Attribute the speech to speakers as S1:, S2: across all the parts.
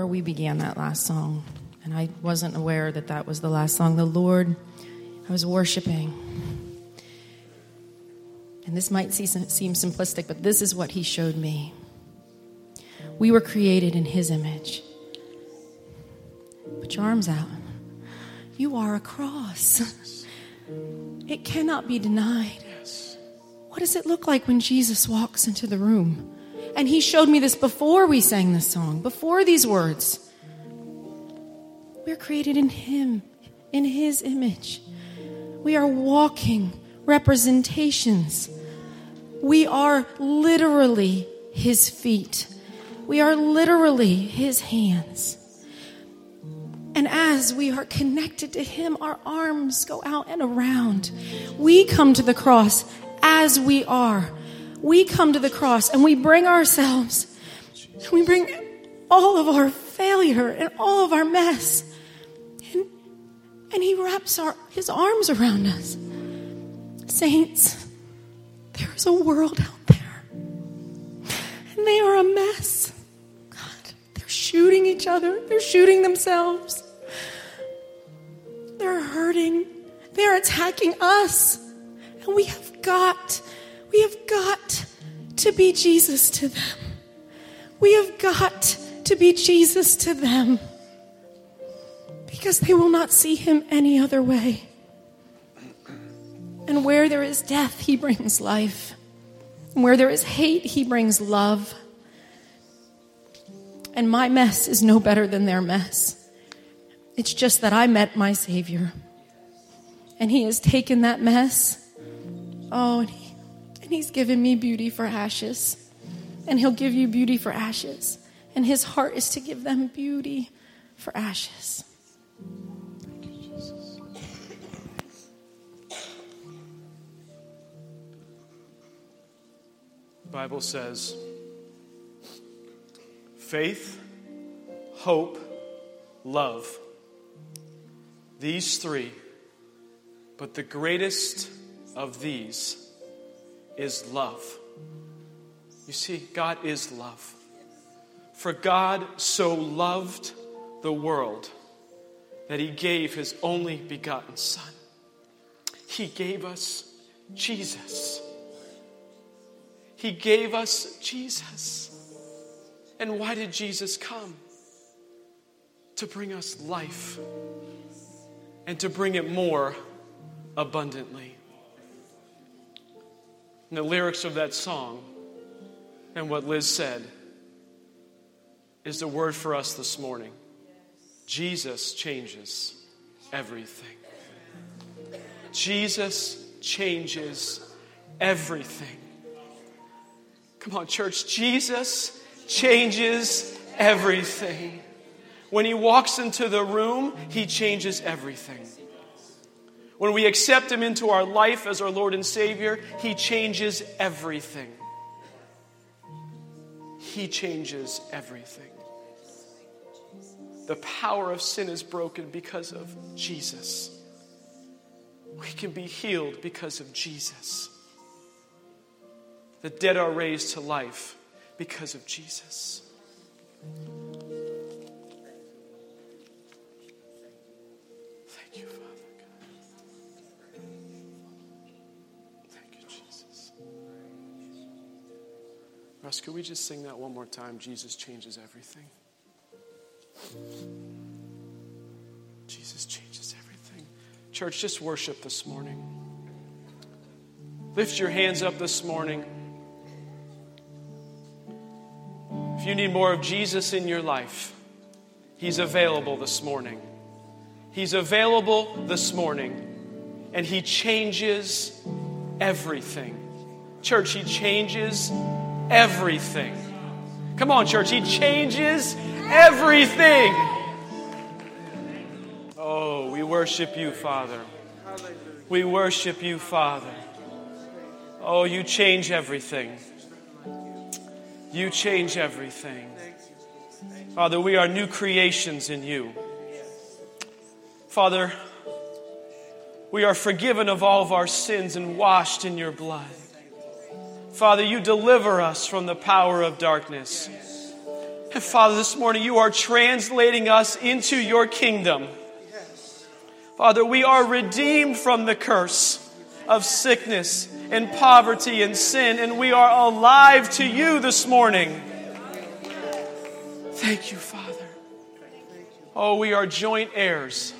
S1: Before we began that last song, and I wasn't aware that that was the last song, the Lord, I was worshiping. And this might seem simplistic, but this is what He showed me. We were created in His image. Put your arms out. You are a cross. It cannot be denied. What does it look like when Jesus walks into the room? And he showed me this before we sang this song, before these words. We're created in him, in his image. We are walking representations. We are literally his feet. We are literally his hands. And as we are connected to Him, our arms go out and around. We come to the cross as we are. We come to the cross and we bring ourselves, we bring all of our failure and all of our mess. And, and He wraps our, His arms around us. Saints, there is a world out there, and they are a mess. God, they're shooting each other, they're shooting themselves, they're hurting, they're attacking us. And we have got, we have got to be Jesus to them. We have got to be Jesus to them because they will not see him any other way. And where there is death, he brings life. And where there is hate, he brings love. And my mess is no better than their mess. It's just that I met my Savior. And he has taken that mess Oh, and, he, and He's given me beauty for ashes. And He'll give you beauty for ashes. And His heart is to give them beauty for ashes.
S2: The Bible says faith, hope, love. These three, but the greatest of these is love. You see, God is love. For God so loved the world that he gave his only begotten Son. He gave us Jesus. He gave us Jesus. And why did Jesus come? To bring us life and to bring it more abundantly. And the lyrics of that song and what Liz said is the word for us this morning. Jesus changes everything. Jesus changes everything. Come on, church. Jesus changes everything. When he walks into the room, he changes everything. When we accept Him into our life as our Lord and Savior, He changes everything. He changes everything. The power of sin is broken because of Jesus. We can be healed because of Jesus. The dead are raised to life because of Jesus. Russ, could we just sing that one more time? Jesus changes everything. Jesus changes everything. Church, just worship this morning. Lift your hands up this morning. If you need more of Jesus in your life, He's available this morning. He's available this morning, and He changes everything. Church, He changes everything. Come on, church. He changes everything. Oh, we worship you, Father. We worship you, Father. Oh, you change everything. You change everything. Father, we are new creations in you. Father, we are forgiven of all of our sins and washed in your blood. Father, you deliver us from the power of darkness. And Father, this morning you are translating us into your kingdom. Father, we are redeemed from the curse of sickness and poverty and sin, and we are alive to you this morning. Thank you, Father. Oh, we are joint heirs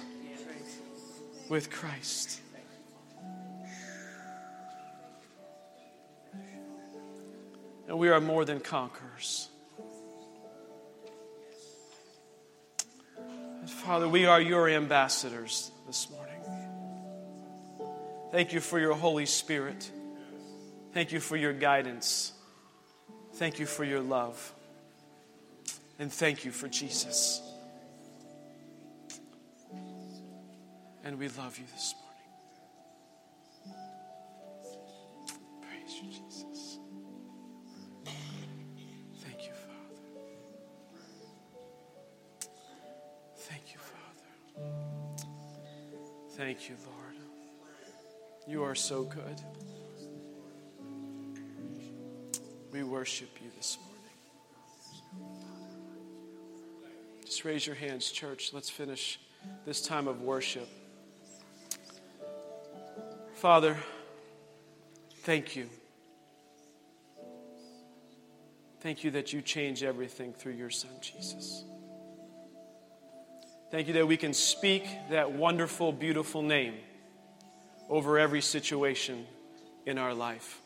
S2: with Christ. And we are more than conquerors. Father, we are your ambassadors this morning. Thank you for your Holy Spirit. Thank you for your guidance. Thank you for your love. And thank you for Jesus. And we love you this morning. Praise you, Jesus. Thank you, Lord. You are so good. We worship you this morning. Just raise your hands, church. Let's finish this time of worship. Father, thank you. Thank you that you change everything through your Son, Jesus. Thank you that we can speak that wonderful, beautiful name over every situation in our life.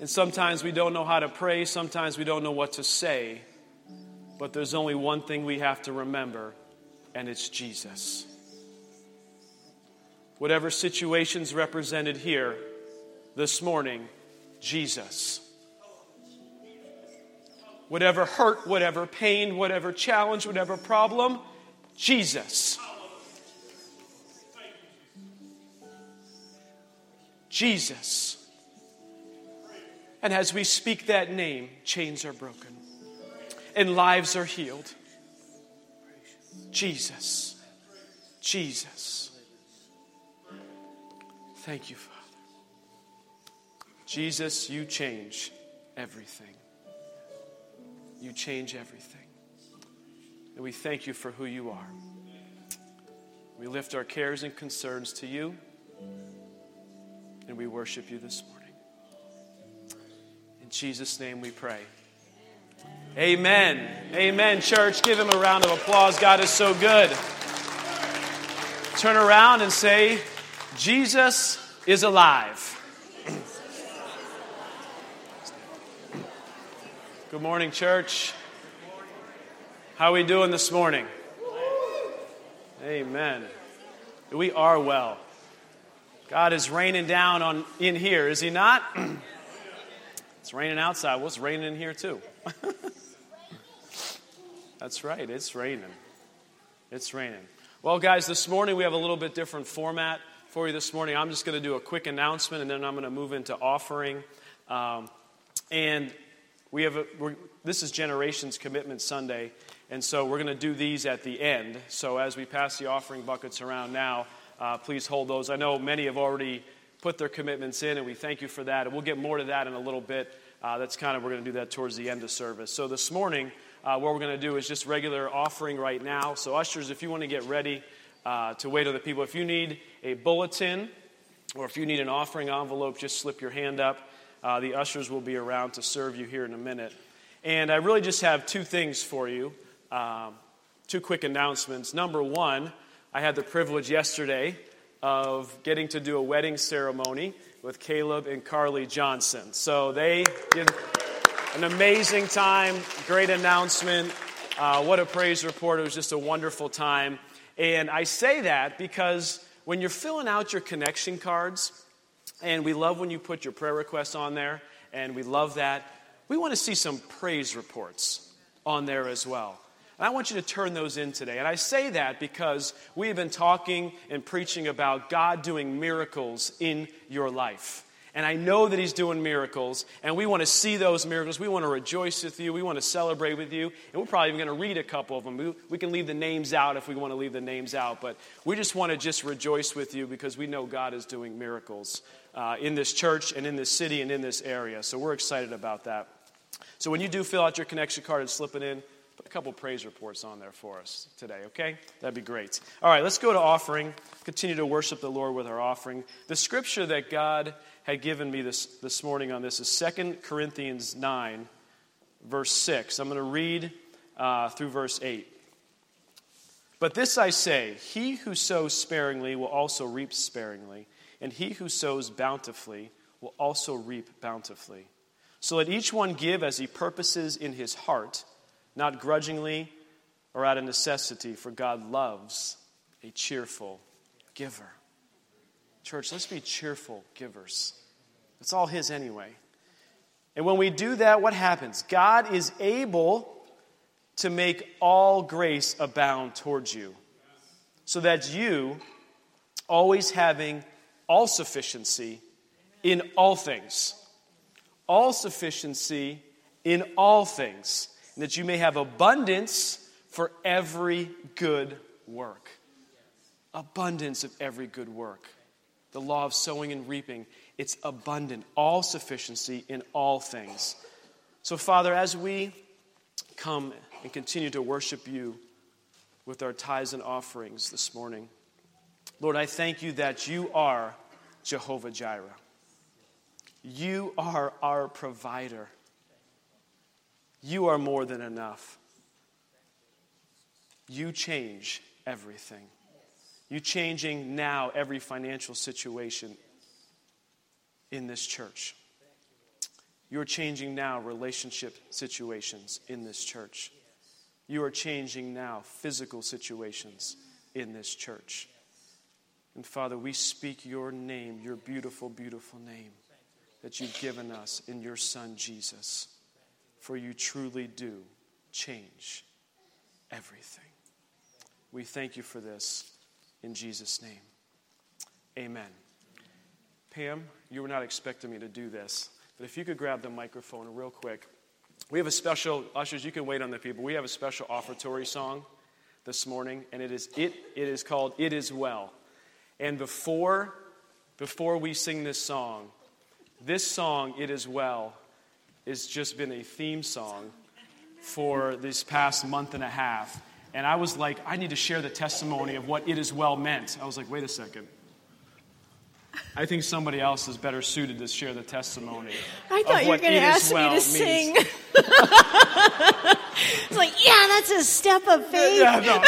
S2: And sometimes we don't know how to pray, sometimes we don't know what to say, but there's only one thing we have to remember, and it's Jesus. Whatever situation's represented here this morning, Jesus. Whatever hurt, whatever pain, whatever challenge, whatever problem, Jesus. Jesus. And as we speak that name, chains are broken and lives are healed. Jesus. Jesus. Thank you, Father. Jesus, you change everything. You change everything. And we thank you for who you are. We lift our cares and concerns to you and we worship you this morning. In Jesus' name we pray. Amen. Amen, church. Give him a round of applause. God is so good. Turn around and say, Jesus is alive. Good morning, church. How are we doing this morning? Amen. We are well. God is raining down on in here, is he not? it's raining outside. Well, it's raining in here too. That's right, it's raining. It's raining. Well, guys, this morning we have a little bit different format for you this morning. I'm just going to do a quick announcement and then I'm going to move into offering. Um, and we have a, this is Generations Commitment Sunday, and so we're going to do these at the end. So as we pass the offering buckets around now, uh, please hold those. I know many have already put their commitments in, and we thank you for that. And we'll get more to that in a little bit. Uh, that's kind of, we're going to do that towards the end of service. So this morning, uh, what we're going to do is just regular offering right now. So, ushers, if you want to get ready uh, to wait on the people, if you need a bulletin or if you need an offering envelope, just slip your hand up. Uh, the ushers will be around to serve you here in a minute. And I really just have two things for you, um, two quick announcements. Number one, I had the privilege yesterday of getting to do a wedding ceremony with Caleb and Carly Johnson. So they did an amazing time, great announcement. Uh, what a praise report. It was just a wonderful time. And I say that because when you're filling out your connection cards, and we love when you put your prayer requests on there, and we love that, we want to see some praise reports on there as well. And I want you to turn those in today. And I say that because we have been talking and preaching about God doing miracles in your life. And I know that He's doing miracles, and we want to see those miracles. We want to rejoice with you. We want to celebrate with you. And we're probably even going to read a couple of them. We, we can leave the names out if we want to leave the names out, but we just want to just rejoice with you because we know God is doing miracles uh, in this church and in this city and in this area. So we're excited about that. So when you do fill out your connection card and slip it in, put a couple praise reports on there for us today, okay? That'd be great. All right, let's go to offering. Continue to worship the Lord with our offering. The scripture that God had given me this, this morning on this is 2 Corinthians 9, verse 6. I'm going to read uh, through verse 8. But this I say He who sows sparingly will also reap sparingly, and he who sows bountifully will also reap bountifully. So let each one give as he purposes in his heart, not grudgingly or out of necessity, for God loves a cheerful giver. Church, let's be cheerful givers. It's all His anyway. And when we do that, what happens? God is able to make all grace abound towards you, so that you, always having all sufficiency in all things, all sufficiency in all things, and that you may have abundance for every good work. Abundance of every good work. The law of sowing and reaping it's abundant, all sufficiency in all things. So, Father, as we come and continue to worship you with our tithes and offerings this morning, Lord, I thank you that you are Jehovah Jireh. You are our provider. You are more than enough. You change everything. You changing now every financial situation in this church. You're changing now relationship situations in this church. You are changing now physical situations in this church. And Father, we speak your name, your beautiful, beautiful name that you've given us in your Son, Jesus. For you truly do change everything. We thank you for this in Jesus' name. Amen. Pam, you were not expecting me to do this, but if you could grab the microphone real quick. We have a special, ushers, you can wait on the people. We have a special offertory song this morning, and it is, it, it is called It Is Well. And before, before we sing this song, this song, It Is Well, has just been a theme song for this past month and a half. And I was like, I need to share the testimony of what It Is Well meant. I was like, wait a second. I think somebody else is better suited to share the testimony.
S3: I thought you were going to ask well me to sing. it's like, yeah, that's a step of faith. Yeah, no.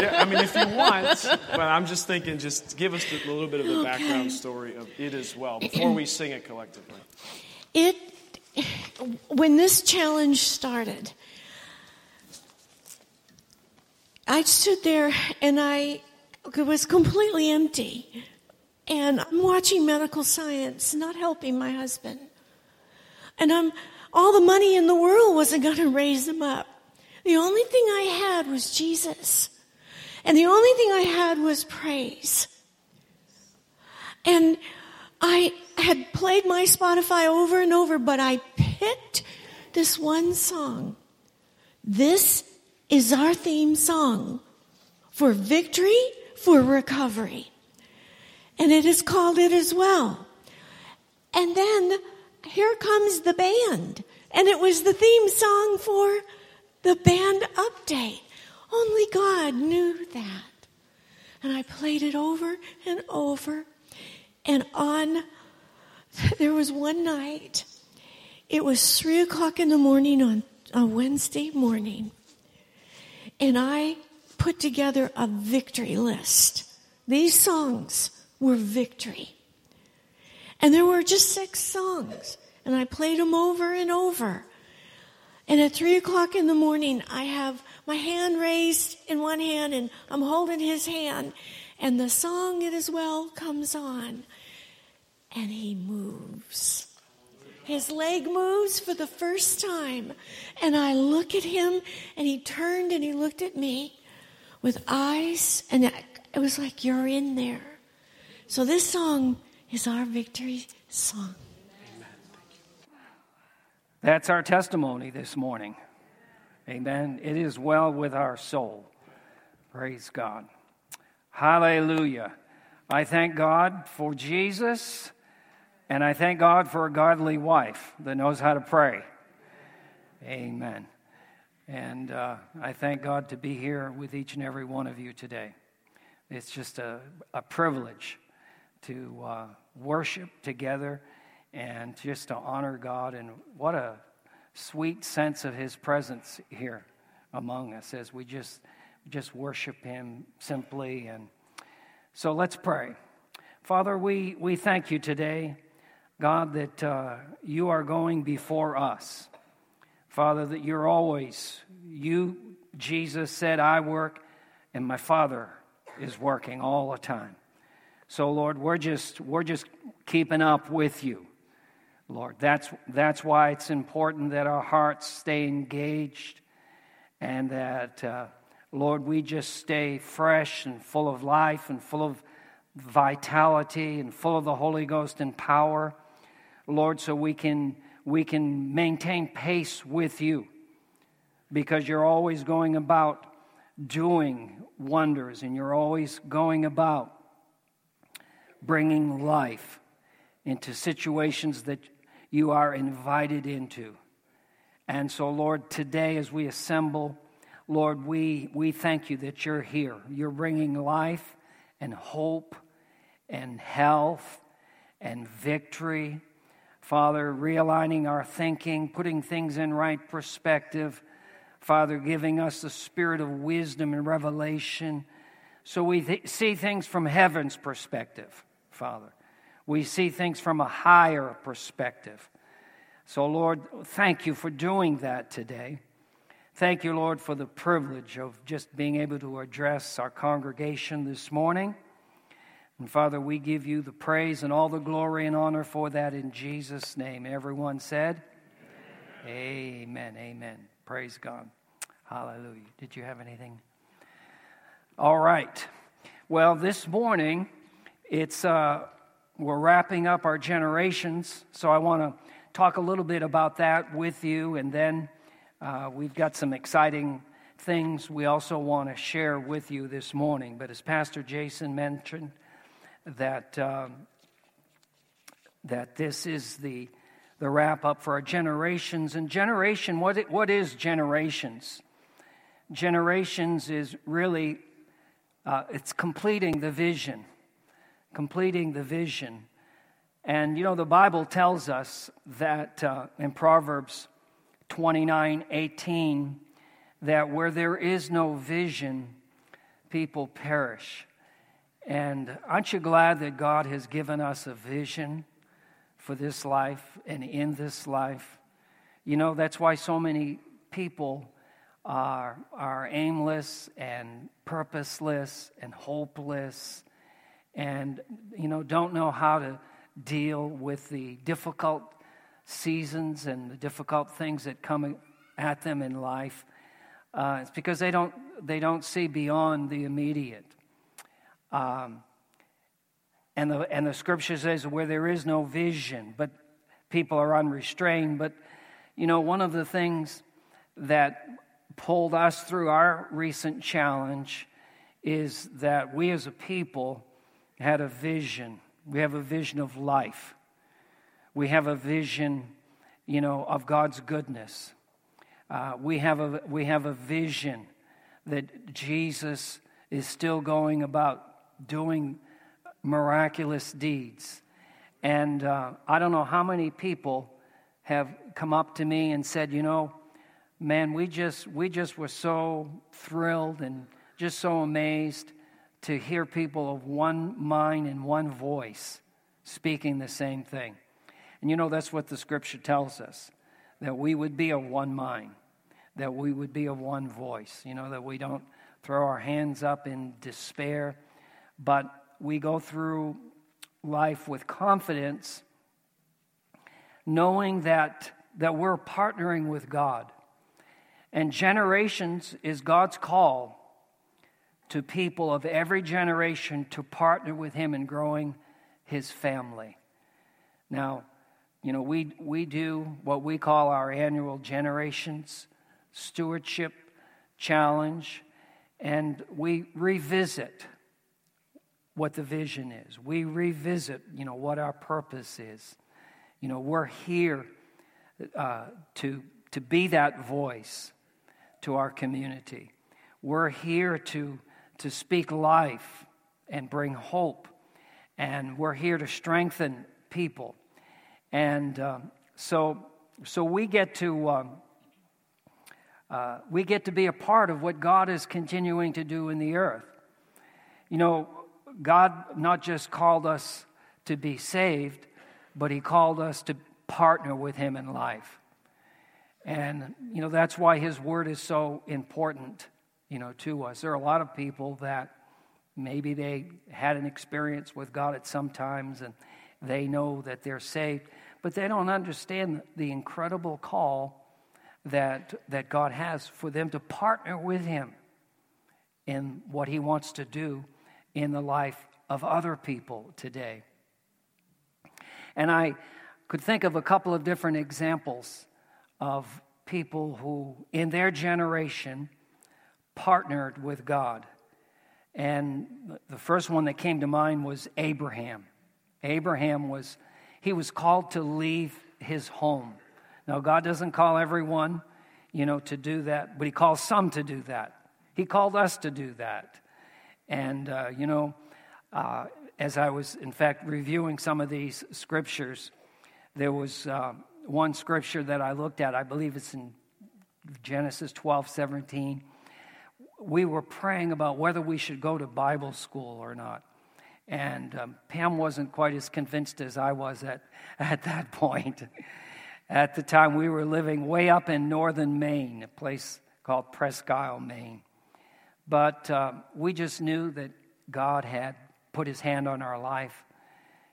S2: yeah, I mean, if you want, but I'm just thinking, just give us a little bit of the okay. background story of it as well before we sing it collectively.
S3: It, when this challenge started, I stood there and I it was completely empty. And I'm watching medical science, not helping my husband. And I'm, all the money in the world wasn't going to raise him up. The only thing I had was Jesus. And the only thing I had was praise. And I had played my Spotify over and over, but I picked this one song. This is our theme song for victory, for recovery and it is called It Is Well. And then here comes the band, and it was the theme song for the band update. Only God knew that. And I played it over and over. And on, there was one night, it was three o'clock in the morning on a Wednesday morning, and I put together a victory list. These songs were victory. And there were just six songs, and I played them over and over. And at three o'clock in the morning, I have my hand raised in one hand, and I'm holding his hand, and the song It Is Well comes on, and he moves. his leg moves for the first time. And I look at him, and he turned and he looked at me with eyes, and it was like, You're in there. So this song is our victory song.
S4: That's our testimony this morning. Amen. It is well with our soul. Praise God. Hallelujah. I thank God for Jesus, and I thank God for a godly wife that knows how to pray. Amen. And uh, I thank God to be here with each and every one of you today. It's just a, a privilege to uh, worship together and just to honor God. And what a sweet sense of His presence here among us as we just just worship Him simply. And so let's pray. Father, we, we thank you today, God, that uh, you are going before us. Father, that you're always, you, Jesus said, I work, and my Father is working all the time. So, Lord, we're just, we're just keeping up with you. Lord. That's, that's why it's important that our hearts stay engaged and that, uh, Lord, we just stay fresh and full of life and full of vitality and full of the Holy Ghost and power, Lord, so we can, we can maintain pace with you because you're always going about doing wonders and you're always going about bringing life into situations that you are invited into. And so, Lord, today as we assemble, Lord, we, we thank you that you're here. You're bringing life and hope and health and victory. Father, realigning our thinking, putting things in right perspective. Father, giving us the spirit of wisdom and revelation so we th- see things from heaven's perspective, Father. We see things from a higher perspective. So, Lord, thank you for doing that today. Thank you, Lord, for the privilege of just being able to address our congregation this morning. And Father, we give you the praise and all the glory and honor for that in Jesus' name. Everyone said, Amen. Amen. Amen. Praise God. Hallelujah. Did you have anything? All right. Well, this morning, it's. Uh, we're wrapping up our generations, so I want to talk a little bit about that with you, and then uh, we've got some exciting things we also want to share with you this morning. But as Pastor Jason mentioned, that um, that this is the the wrap up for our generations. And generation, what it, what is generations? Generations is really uh, it's completing the vision completing the vision. And you know, the Bible tells us that uh, in Proverbs 29 18, that where there is no vision, people perish. And aren't you glad that God has given us a vision for this life and in this life? You know, that's why so many people are, are aimless and purposeless and hopeless and you know don't know how to deal with the difficult seasons and the difficult things that come at them in life uh, it's because they don't they don't see beyond the immediate. Um, and the and the scripture says where there is no vision but people are unrestrained. But you know one of the things that pulled us through our recent challenge is that we as a people had a vision. We have a vision of life. We have a vision, you know, of God's goodness. Uh, we, have a, we have a vision that Jesus is still going about doing miraculous deeds. And uh, I don't know how many people have come up to me and said, you know, man, we just, we just were so thrilled and just so amazed to hear people of one mind and one voice speaking the same thing. And you know, that's what the scripture tells us that we would be of one mind, that we would be of one voice, you know, that we don't throw our hands up in despair, but we go through life with confidence, knowing that, that we're partnering with God. And generations is God's call to people of every generation to partner with Him in growing His family. Now, you know, we, we do what we call our annual generations stewardship challenge, and we revisit what the vision is. We revisit, you know, what our purpose is. You know, we're here uh, to, to be that voice to our community. We're here to, to speak life and bring hope. And we're here to strengthen people. And um, so, so we get to. Um, uh, we get to be a part of what God is continuing to do in the earth. You know, God not just called us to be saved, but He called us to partner with Him in life. And, you know, that's why His Word is so important, you know, to us. There are a lot of people that maybe they had an experience with God at some times and they know that they're saved, but they don't understand the incredible call that, that God has for them to partner with Him in what He wants to do in the life of other people today. And I could think of a couple of different examples of people who, in their generation, partnered with God. And the first one that came to mind was Abraham. Abraham was, he was called to leave his home. Now, God doesn't call everyone, you know, to do that, but He calls some to do that. He called us to do that. And, uh, you know, uh, as I was, in fact, reviewing some of these scriptures, there was uh, one scripture that I looked at. I believe it's in Genesis 12 17. We were praying about whether we should go to Bible school or not. And um, Pam wasn't quite as convinced as I was at, at that point. At the time, we were living way up in northern Maine, a place called Presque Isle, Maine. But uh, we just knew that God had put his hand on our life.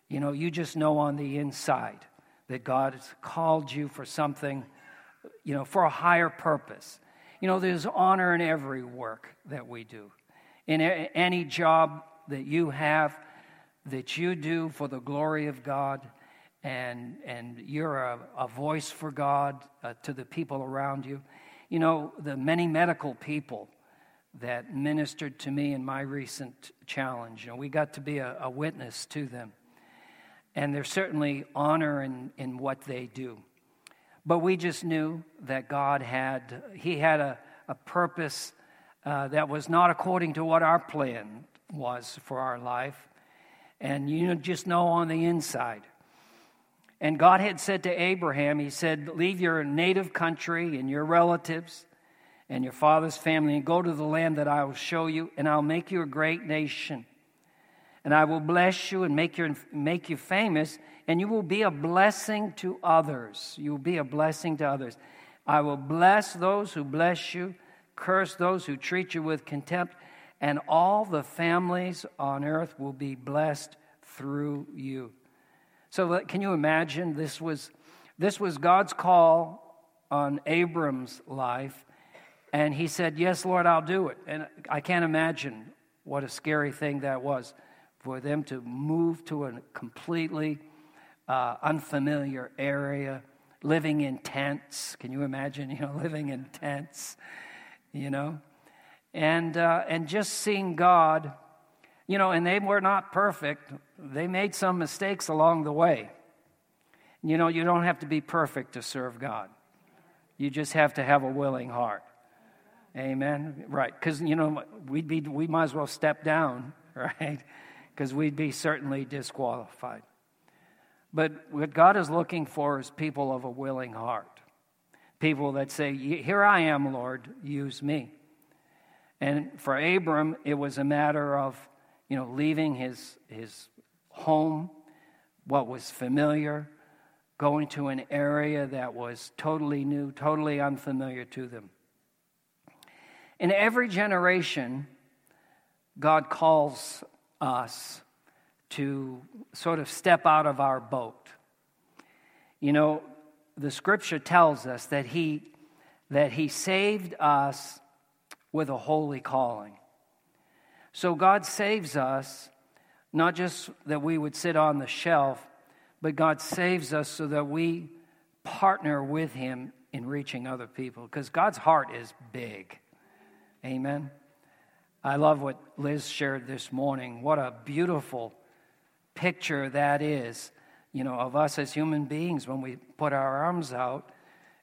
S4: You know, you just know on the inside that God has called you for something, you know, for a higher purpose. You know, there's honor in every work that we do. In any job that you have, that you do for the glory of God, and, and you're a, a voice for God uh, to the people around you. You know, the many medical people that ministered to me in my recent challenge. You know, we got to be a, a witness to them. And there's certainly honor in, in what they do. But we just knew that God had, He had a, a purpose uh, that was not according to what our plan was for our life. And you just know on the inside. And God had said to Abraham, He said, Leave your native country and your relatives and your father's family and go to the land that I will show you, and I'll make you a great nation. And I will bless you and make, you make you famous, and you will be a blessing to others. You will be a blessing to others. I will bless those who bless you, curse those who treat you with contempt, and all the families on earth will be blessed through you. So, can you imagine? This was, this was God's call on Abram's life and he said, Yes, Lord, I'll do it. And I can't imagine what a scary thing that was for them to move to a completely uh, unfamiliar area, living in tents. Can you imagine, you know, living in tents, you know? And, uh, and just seeing God, you know, and they were not perfect. They made some mistakes along the way. You know, you don't have to be perfect to serve God. You just have to have a willing heart. Amen. Right. Because, you know, we'd be, we might as well step down, right? Because we'd be certainly disqualified. But what God is looking for is people of a willing heart. People that say, Here I am, Lord, use me. And for Abram, it was a matter of, you know, leaving his, his home, what was familiar, going to an area that was totally new, totally unfamiliar to them. In every generation, God calls us to sort of step out of our boat. You know, the scripture tells us that he, that he saved us with a holy calling. So God saves us, not just that we would sit on the shelf, but God saves us so that we partner with Him in reaching other people because God's heart is big. Amen. I love what Liz shared this morning. What a beautiful picture that is, you know, of us as human beings when we put our arms out.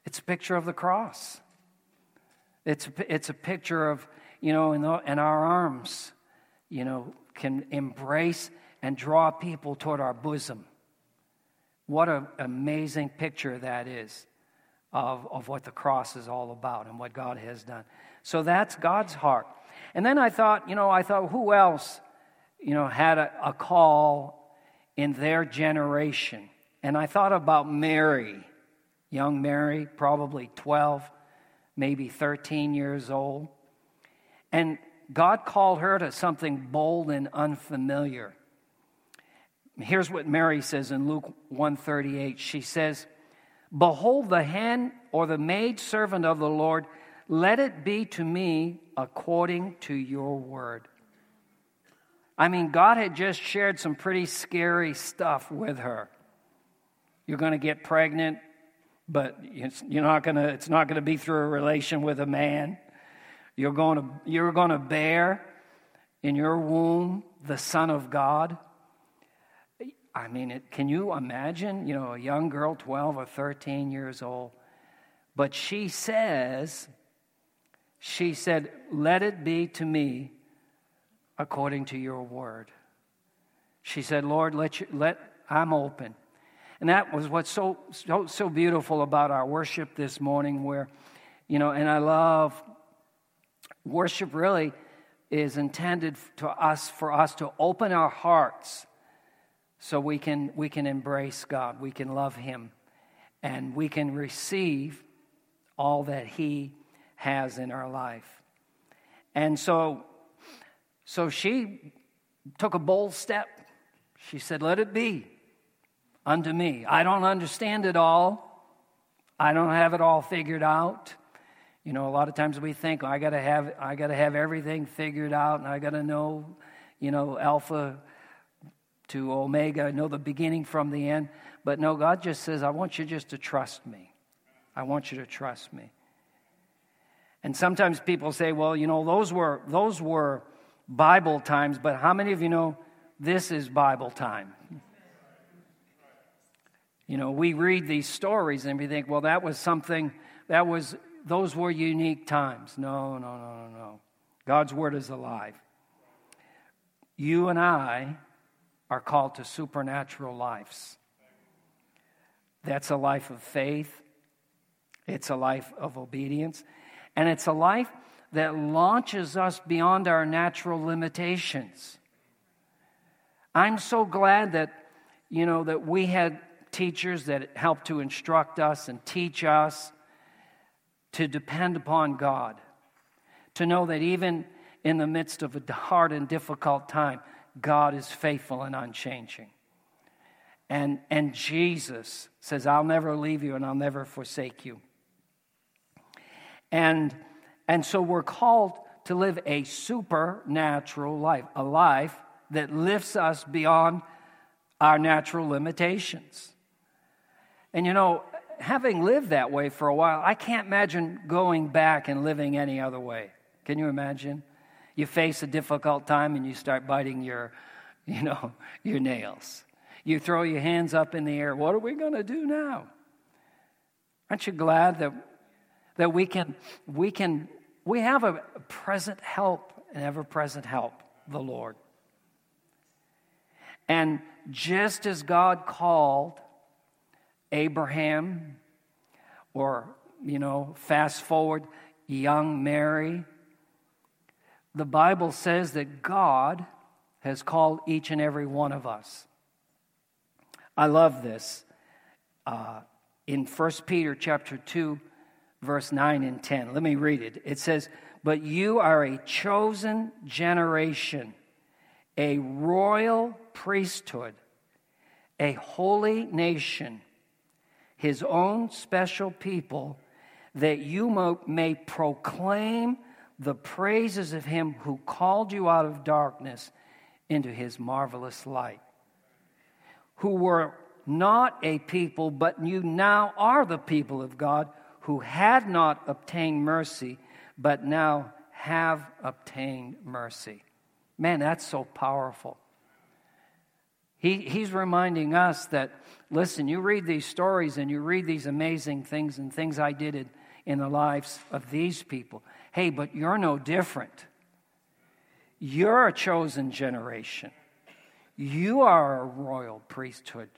S4: It's a picture of the cross. It's, it's a picture of, you know, in, the, in our arms, you know, can embrace and draw people toward our bosom. What an amazing picture that is of, of what the cross is all about and what God has done. So that's God's heart. And then I thought, you know, I thought, who else, you know, had a, a call in their generation? And I thought about Mary, young Mary, probably 12, maybe 13 years old. And God called her to something bold and unfamiliar. Here's what Mary says in Luke 138. She says, Behold the hand or the maid servant of the Lord, let it be to me according to your word. I mean, God had just shared some pretty scary stuff with her. You're going to get pregnant, but you're not going to, it's not going to be through a relation with a man. You're going to, you're going to bear in your womb the Son of God. I mean, it, can you imagine, you know, a young girl, 12 or 13 years old, but she says, she said, Let it be to me according to your word. She said, Lord, let, you, let I'm open. And that was what's so, so, so beautiful about our worship this morning, where, you know, and I love worship really is intended to us for us to open our hearts so we can we can embrace God, we can love him and we can receive all that he has in our life. And so, so she took a bold step. She said, Let it be unto me. I don't understand it all, I don't have it all figured out. You know, a lot of times we think, I gotta have I gotta have everything figured out and I gotta know, you know, alpha to omega, know the beginning from the end. But no, God just says, I want you just to trust me. I want you to trust me. And sometimes people say, well, you know, those were, those were Bible times, but how many of you know this is Bible time? You know, we read these stories and we think, well, that was something, that was, those were unique times. No, no, no, no, no. God's word is alive. You and I are called to supernatural lives. That's a life of faith, it's a life of obedience. And it's a life that launches us beyond our natural limitations. I'm so glad that, you know, that we had teachers that helped to instruct us and teach us to depend upon God, to know that even in the midst of a hard and difficult time, God is faithful and unchanging. And, and Jesus says, I'll never leave you and I'll never forsake you. And, and so we're called to live a supernatural life, a life that lifts us beyond our natural limitations. And you know, having lived that way for a while, I can't imagine going back and living any other way. Can you imagine? You face a difficult time and you start biting your, you know, your nails. You throw your hands up in the air. What are we going to do now? Aren't you glad that that we can, we can, we have a present help, an ever present help, the Lord. And just as God called Abraham, or, you know, fast forward, young Mary, the Bible says that God has called each and every one of us. I love this. Uh, in 1 Peter chapter 2, verse 9 and 10. Let me read it. It says, But you are a chosen generation, a royal priesthood, a holy nation, his own special people, that you may proclaim the praises of him who called you out of darkness into his marvelous light, who were not a people, but you now are the people of God, who had not obtained mercy, but now have obtained mercy. Man, that's so powerful. He, he's reminding us that, listen, you read these stories and you read these amazing things and things I did in, in the lives of these people. Hey, but you're no different. You're a chosen generation. You are a royal priesthood.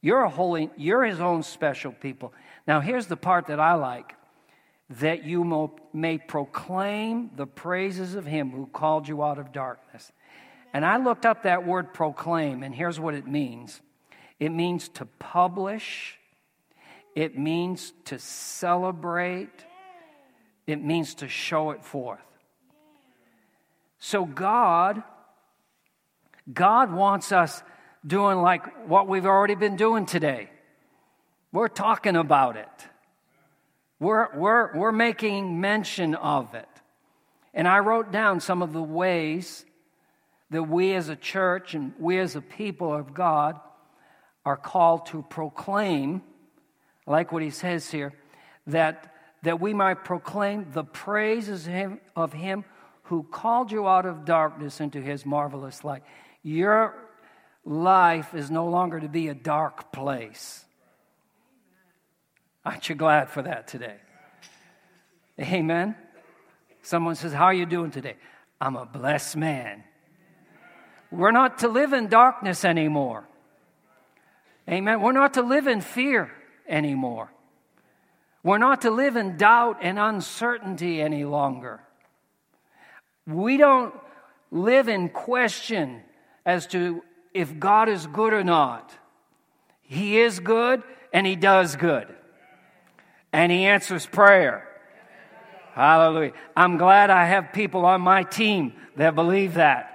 S4: You're a holy, you're his own special people. Now, here's the part that I like that you may proclaim the praises of him who called you out of darkness. And I looked up that word proclaim, and here's what it means it means to publish, it means to celebrate, it means to show it forth. So, God, God wants us doing like what we've already been doing today. We're talking about it. We're, we're, we're making mention of it. And I wrote down some of the ways that we as a church and we as a people of God are called to proclaim, like what he says here, that, that we might proclaim the praises of him, of him who called you out of darkness into his marvelous light. Your life is no longer to be a dark place. Aren't you glad for that today? Amen. Someone says, How are you doing today? I'm a blessed man. We're not to live in darkness anymore. Amen. We're not to live in fear anymore. We're not to live in doubt and uncertainty any longer. We don't live in question as to if God is good or not. He is good and He does good. And He answers prayer. Hallelujah. I'm glad I have people on my team that believe that.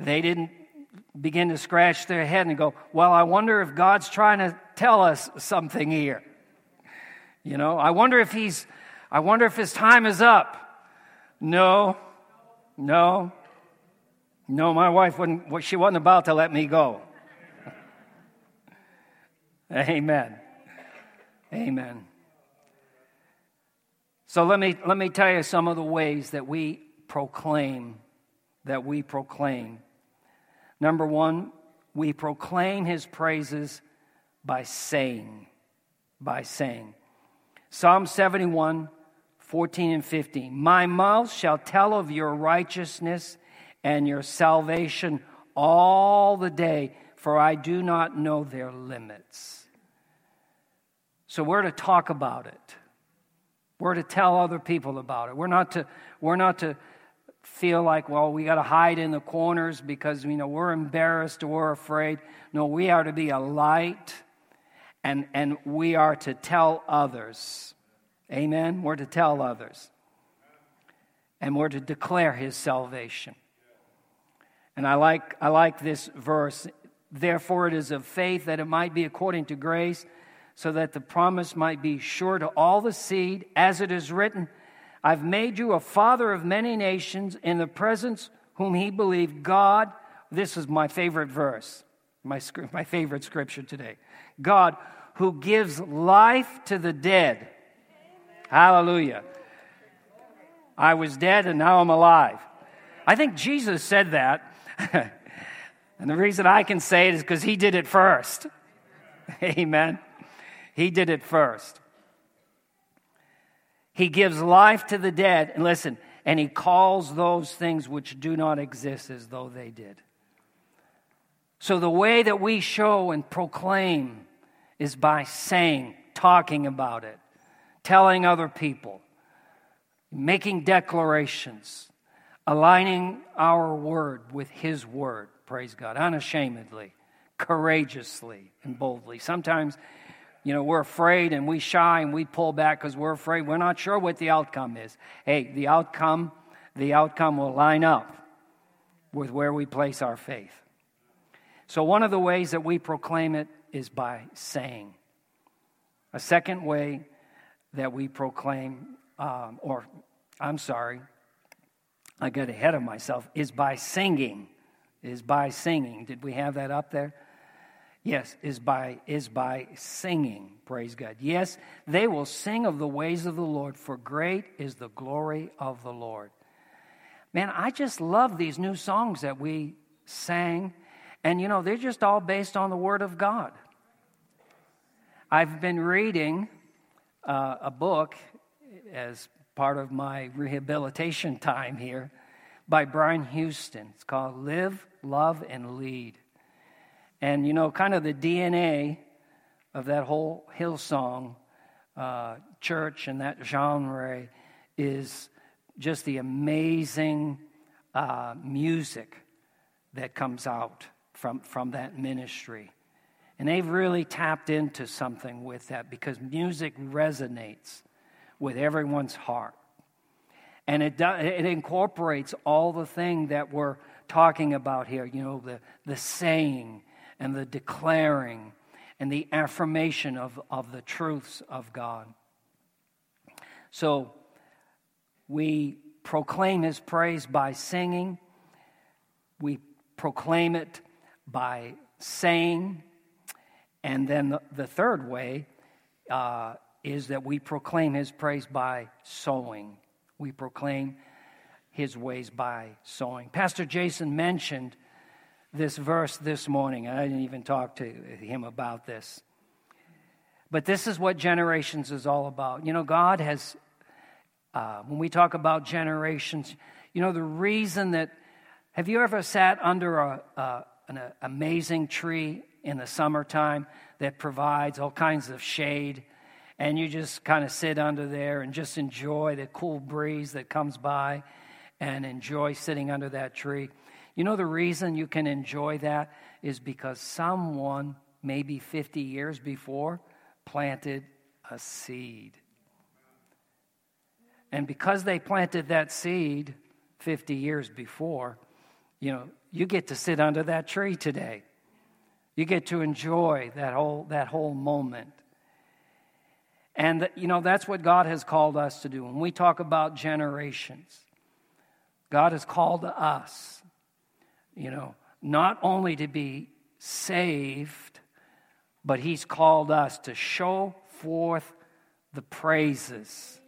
S4: They didn't begin to scratch their head and go, Well, I wonder if God's trying to tell us something here. You know, I wonder if He's, I wonder if His time is up. No, no, no, my wife wouldn't, she wasn't about to let me go. Amen. Amen. So let me, let me tell you some of the ways that we proclaim, that we proclaim. Number one, we proclaim his praises by saying, by saying. Psalm 71, 14 and 15. My mouth shall tell of your righteousness and your salvation all the day, for I do not know their limits. So we're to talk about it. We're to tell other people about it. We're not to, we're not to feel like, well, we got to hide in the corners because you know we're embarrassed or we're afraid. No, we are to be a light and, and we are to tell others. Amen. We're to tell others. And we're to declare his salvation. And I like, I like this verse. Therefore, it is of faith that it might be according to grace, so that the promise might be sure to all the seed, as it is written, I've made you a father of many nations in the presence whom he believed God. This is my favorite verse, my, my favorite scripture today. God, who gives life to the dead. Amen. Hallelujah. I was dead and now I'm alive. I think Jesus said that and the reason I can say it is because he did it first. Amen. He did it first. He gives life to the dead, and listen, and he calls those things which do not exist as though they did. So the way that we show and proclaim is by saying, talking about it, telling other people, making declarations, aligning our word with His word, praise God, unashamedly, courageously, and boldly. Sometimes, you know, we're afraid and we shy and we pull back because we're afraid. We're not sure what the outcome is. Hey, the outcome, the outcome will line up with where we place our faith. So, one of the ways that we proclaim it is by saying. A second way that we proclaim, um, or I'm sorry, I got ahead of myself, is by singing. Is by singing. Did we have that up there? Yes, is by is by singing. Praise God. Yes, they will sing of the ways of the Lord, for great is the glory of the Lord. Man, I just love these new songs that we sang, and you know, they're just all based on the Word of God. I've been reading uh, a book as part of my rehabilitation time here by Brian Houston. It's called Live, Love, and Lead. And, you know, kind of the DNA of that whole Hillsong uh, church and that genre is just the amazing uh, music that comes out from, from that ministry. And they've really tapped into something with that because music resonates with everyone's heart. And it, do, it incorporates all the thing that we're talking about here, you know, the, the saying and the declaring and the affirmation of, of the truths of God. So we proclaim his praise by singing, we proclaim it by saying, and then the, the third way uh, is that we proclaim his praise by sowing. We proclaim his ways by sowing. Pastor Jason mentioned this verse this morning, and I didn't even talk to him about this. But this is what generations is all about. You know, God has, uh, when we talk about generations, you know, the reason that, have you ever sat under a, an amazing tree in the summertime that provides all kinds of shade? And you just kind of sit under there and just enjoy the cool breeze that comes by and enjoy sitting under that tree. You know, the reason you can enjoy that is because someone, maybe 50 years before, planted a seed. And because they planted that seed 50 years before, you know, you get to sit under that tree today. You get to enjoy that whole, that whole moment. And, you know, that's what God has called us to do. When we talk about generations, God has called us you know, not only to be saved, but He's called us to show forth the praises,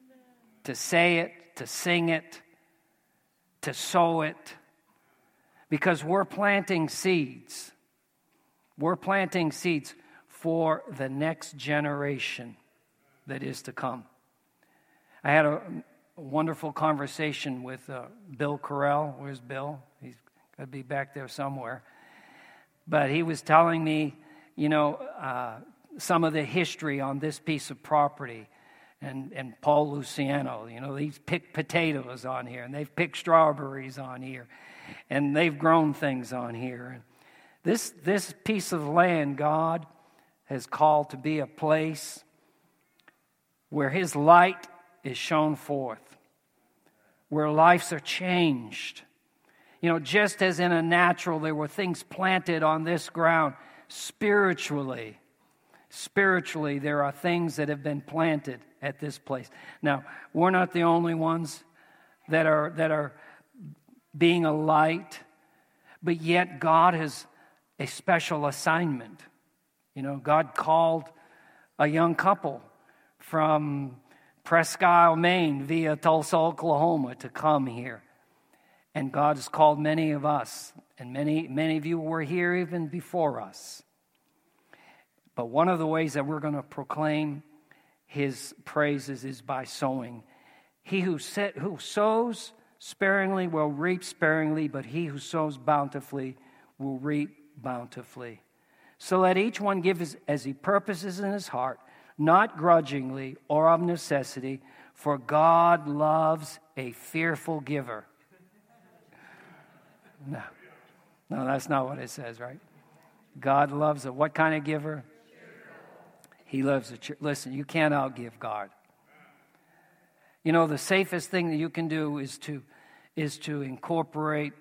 S4: to say it, to sing it, to sow it, because we're planting seeds. We're planting seeds for the next generation that is to come. I had a wonderful conversation with uh, Bill Carell. Where's Bill? He's I'd be back there somewhere. But he was telling me, you know, uh, some of the history on this piece of property. And, and Paul Luciano, you know, they've picked potatoes on here, and they've picked strawberries on here, and they've grown things on here. And this, this piece of land, God has called to be a place where His light is shown forth, where lives are changed, you know, just as in a natural, there were things planted on this ground, spiritually, spiritually, there are things that have been planted at this place. Now, we're not the only ones that are, that are being a light, but yet God has a special assignment. You know, God called a young couple from Presque Isle, Maine, via Tulsa, Oklahoma, to come here. And God has called many of us, and many, many of you were here even before us. But one of the ways that we're going to proclaim his praises is by sowing. He who, set, who sows sparingly will reap sparingly, but he who sows bountifully will reap bountifully. So let each one give as, as he purposes in his heart, not grudgingly or of necessity, for God loves a fearful giver. No. No, that's not what it says, right? God loves a what kind of giver? He loves a. Listen, you can't outgive God. You know, the safest thing that you can do is to is to incorporate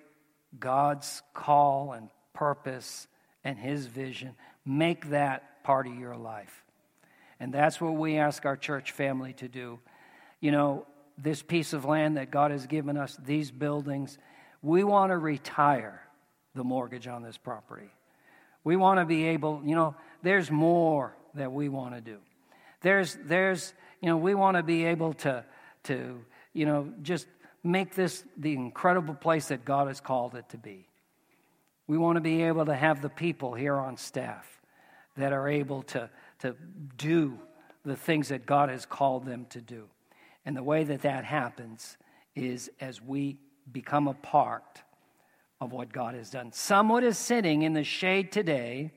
S4: God's call and purpose and his vision. Make that part of your life. And that's what we ask our church family to do. You know, this piece of land that God has given us, these buildings, we want to retire the mortgage on this property. We want to be able, you know, there's more that we want to do. There's, there's, you know, we want to be able to, to, you know, just make this the incredible place that God has called it to be. We want to be able to have the people here on staff that are able to, to do the things that God has called them to do. And the way that that happens is as we become a part of what God has done. Someone is sitting in the shade today.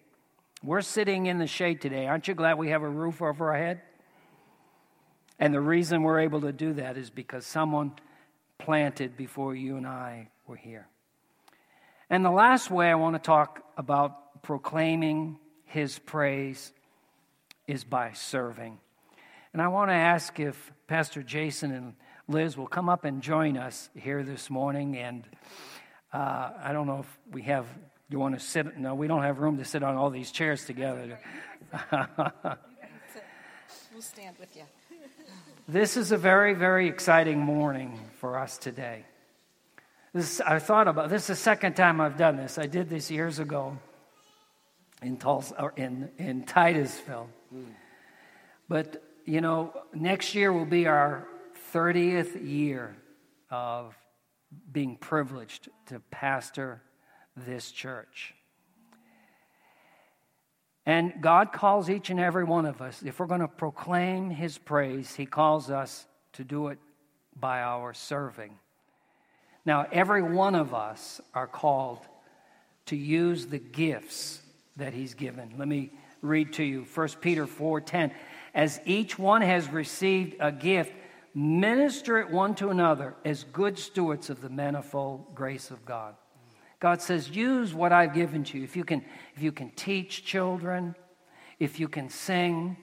S4: We're sitting in the shade today. Aren't you glad we have a roof over our head? And the reason we're able to do that is because someone planted before you and I were here. And the last way I want to talk about proclaiming his praise is by serving. And I want to ask if Pastor Jason and Liz will come up and join us here this morning. And uh, I don't know if we have, you want to sit? No, we don't have room to sit on all these chairs together.
S1: we'll stand with you.
S4: this is a very, very exciting morning for us today. This, I thought about this is the second time I've done this. I did this years ago in Tulsa or in, in Titusville. But you know, next year will be our 30th year of being privileged to pastor this church. And God calls each and every one of us, if we're going to proclaim His praise, He calls us to do it by our serving. Now, every one of us are called to use the gifts that he's given. Let me read to you 1 Peter 4:10. As each one has received a gift, minister it one to another as good stewards of the manifold grace of God. God says, use what I've given to you. If you can, if you can teach children, if you can sing,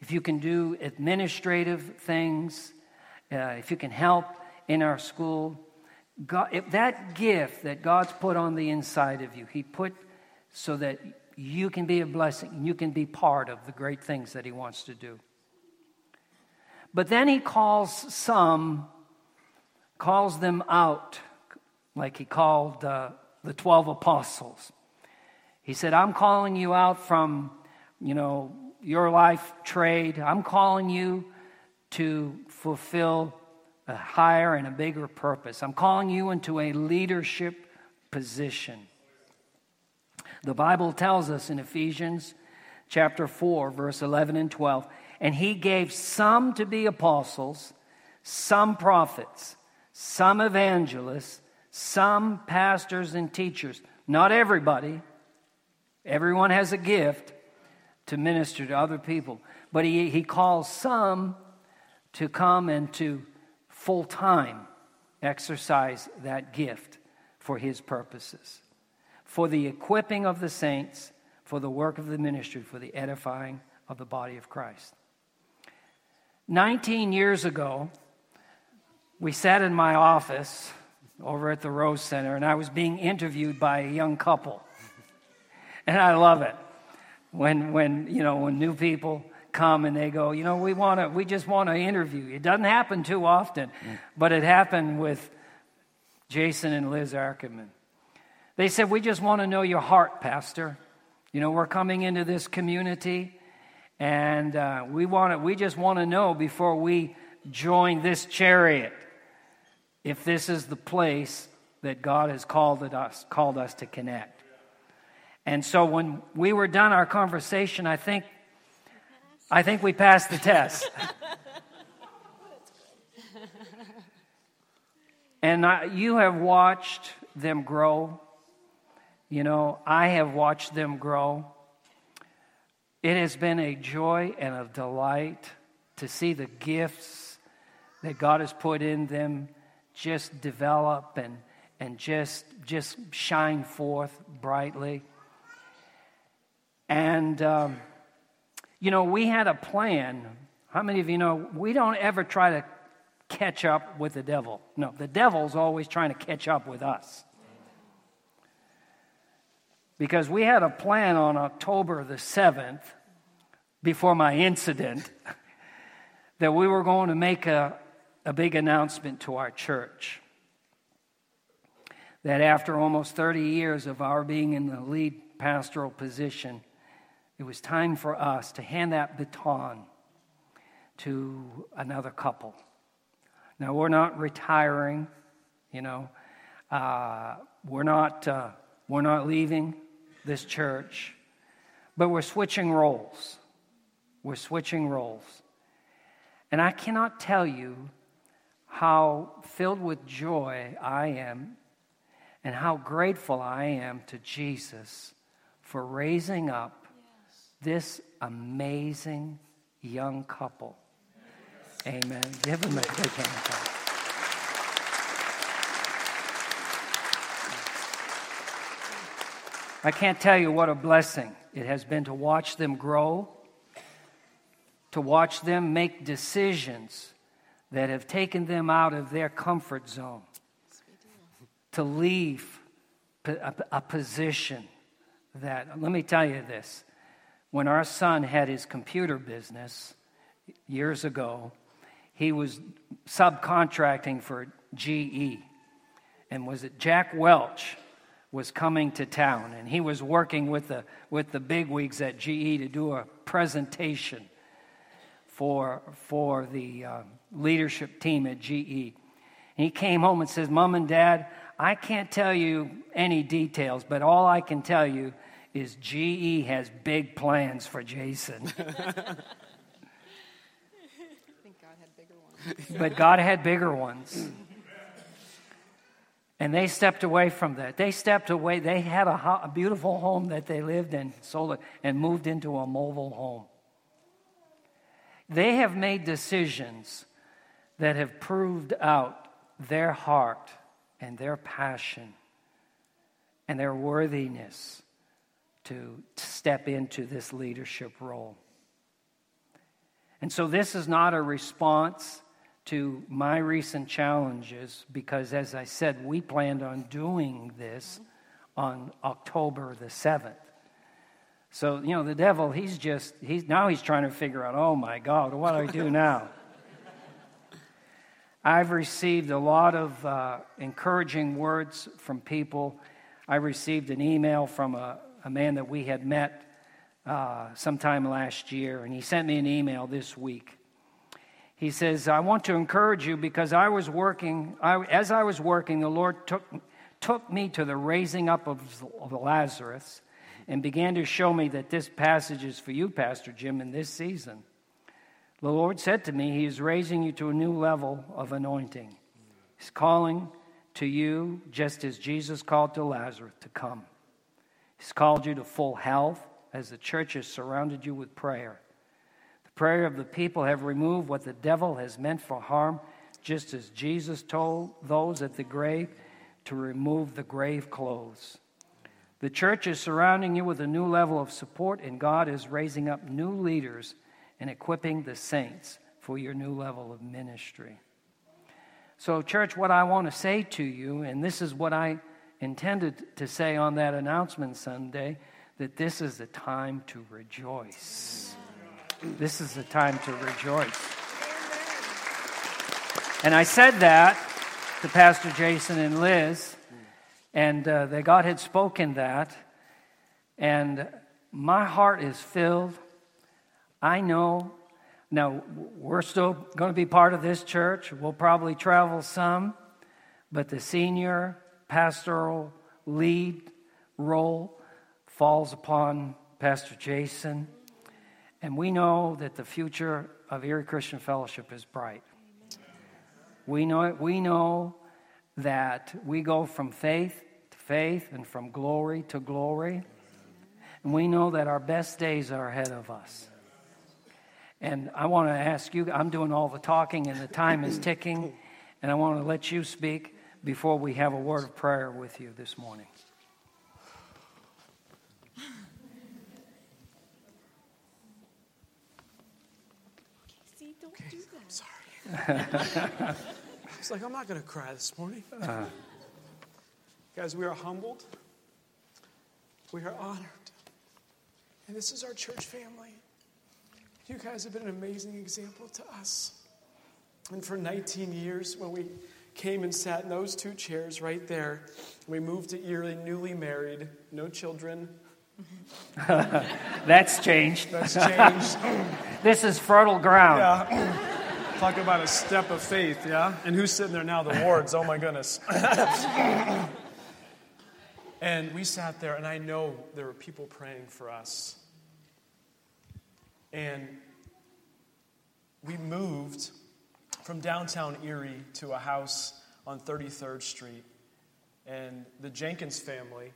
S4: if you can do administrative things, uh, if you can help in our school, God, that gift that God's put on the inside of you, He put so that you can be a blessing. You can be part of the great things that He wants to do. But then He calls some, calls them out, like He called uh, the 12 apostles. He said, I'm calling you out from, you know, your life trade. I'm calling you to fulfill a higher and a bigger purpose. I'm calling you into a leadership position. The Bible tells us in Ephesians chapter 4, verse 11 and 12, and he gave some to be apostles, some prophets, some evangelists, some pastors and teachers. Not everybody, everyone has a gift to minister to other people, but he, he calls some to come and to full time exercise that gift for his purposes, for the equipping of the saints, for the work of the ministry, for the edifying of the body of Christ. 19 years ago, we sat in my office over at the Rose Center, and I was being interviewed by a young couple. And I love it when, when, you know, when new people come and they go, you know, we want to, we just want to interview It doesn't happen too often, but it happened with Jason and Liz Ackerman. They said, we just want to know your heart, Pastor. You know, we're coming into this community, and uh, we want to, we just want to know before we join this chariot if this is the place that God has called us, called us to connect. And so when we were done our conversation, I think I think we passed the test. and I, you have watched them grow. You know, I have watched them grow. It has been a joy and a delight to see the gifts that God has put in them just develop and, and just, just shine forth brightly. And. Um, you know, we had a plan. How many of you know we don't ever try to catch up with the devil? No, the devil's always trying to catch up with us. Because we had a plan on October the 7th before my incident that we were going to make a, a big announcement to our church. That after almost 30 years of our being in the lead pastoral position, it was time for us to hand that baton to another couple. Now, we're not retiring, you know, uh, we're, not, uh, we're not leaving this church, but we're switching roles. We're switching roles. And I cannot tell you how filled with joy I am and how grateful I am to Jesus for raising up this amazing young couple. Amen. Give them a big hand. I can't tell you what a blessing it has been to watch them grow, to watch them make decisions that have taken them out of their comfort zone, to leave a, position that, let me tell you this, when our son had his computer business years ago, he was subcontracting for GE. And was it Jack Welch was coming to town? And he was working with the, with the bigwigs at GE to do a presentation for, for the uh, leadership team at GE. And he came home and says, Mom and Dad, I can't tell you any details, but all I can tell you is GE has big plans for Jason. but God had bigger ones. And they stepped away from that. They stepped away. They had a, a, beautiful home that they lived in, sold it, and moved into a mobile home. They have made decisions that have proved out their heart and their passion and their worthiness to step into this leadership role. And so, this is not a response to my recent challenges because, as I said, we planned on doing this on October the 7th. So, you know, the devil, he's just, he's, now he's trying to figure out, oh my God, what do I do now? I've received a lot of uh, encouraging words from people. I received an email from a, a man that we had met uh, sometime last year, and he sent me an email this week. He says, I want to encourage you because I was working, I, as I was working, the Lord took, took me to the raising up of, of Lazarus and began to show me that this passage is for you, Pastor Jim, in this season. The Lord said to me, He is raising you to a new level of anointing. He's calling to you, just as Jesus called to Lazarus to come. He's called you to full health as the church has surrounded you with prayer prayer of the people have removed what the devil has meant for harm, just as Jesus told those at the grave to remove the grave clothes. The church is surrounding you with a new level of support, and God is raising up new leaders and equipping the saints for your new level of ministry. So, church, what I want to say to you, and this is what I intended to say on that announcement Sunday, that this is the time to rejoice. This is the time to rejoice. And I said that to Pastor Jason and Liz, and uh, that God had spoken that, and my heart is filled. I know. Now, we're still going to be part of this church. We'll probably travel some, but the senior pastoral lead role falls upon Pastor Jason. And we know that the future of Erie Christian Fellowship is bright. We know it. We know that we go from faith to faith and from glory to glory. And we know that our best days are ahead of us. And I want to ask you, I'm doing all the talking and the time is ticking, and I want to let you speak before we have a word of prayer with you this morning.
S2: He's like, I'm not going to cry this morning. Uh, Guys, we are humbled. We are honored. And this is our church family. You guys have been an amazing example to us. And for 19 years, when we came and sat in those two chairs right there, we moved to Erie, newly married, no children.
S4: That's changed.
S2: That's changed.
S4: This is fertile ground.
S2: yeah. Talk about a step of faith, yeah? And who's sitting there now? The wards. Oh my goodness. and we sat there, and I know there were people praying for us. And we moved from downtown Erie to a house on 33rd Street. And the Jenkins family,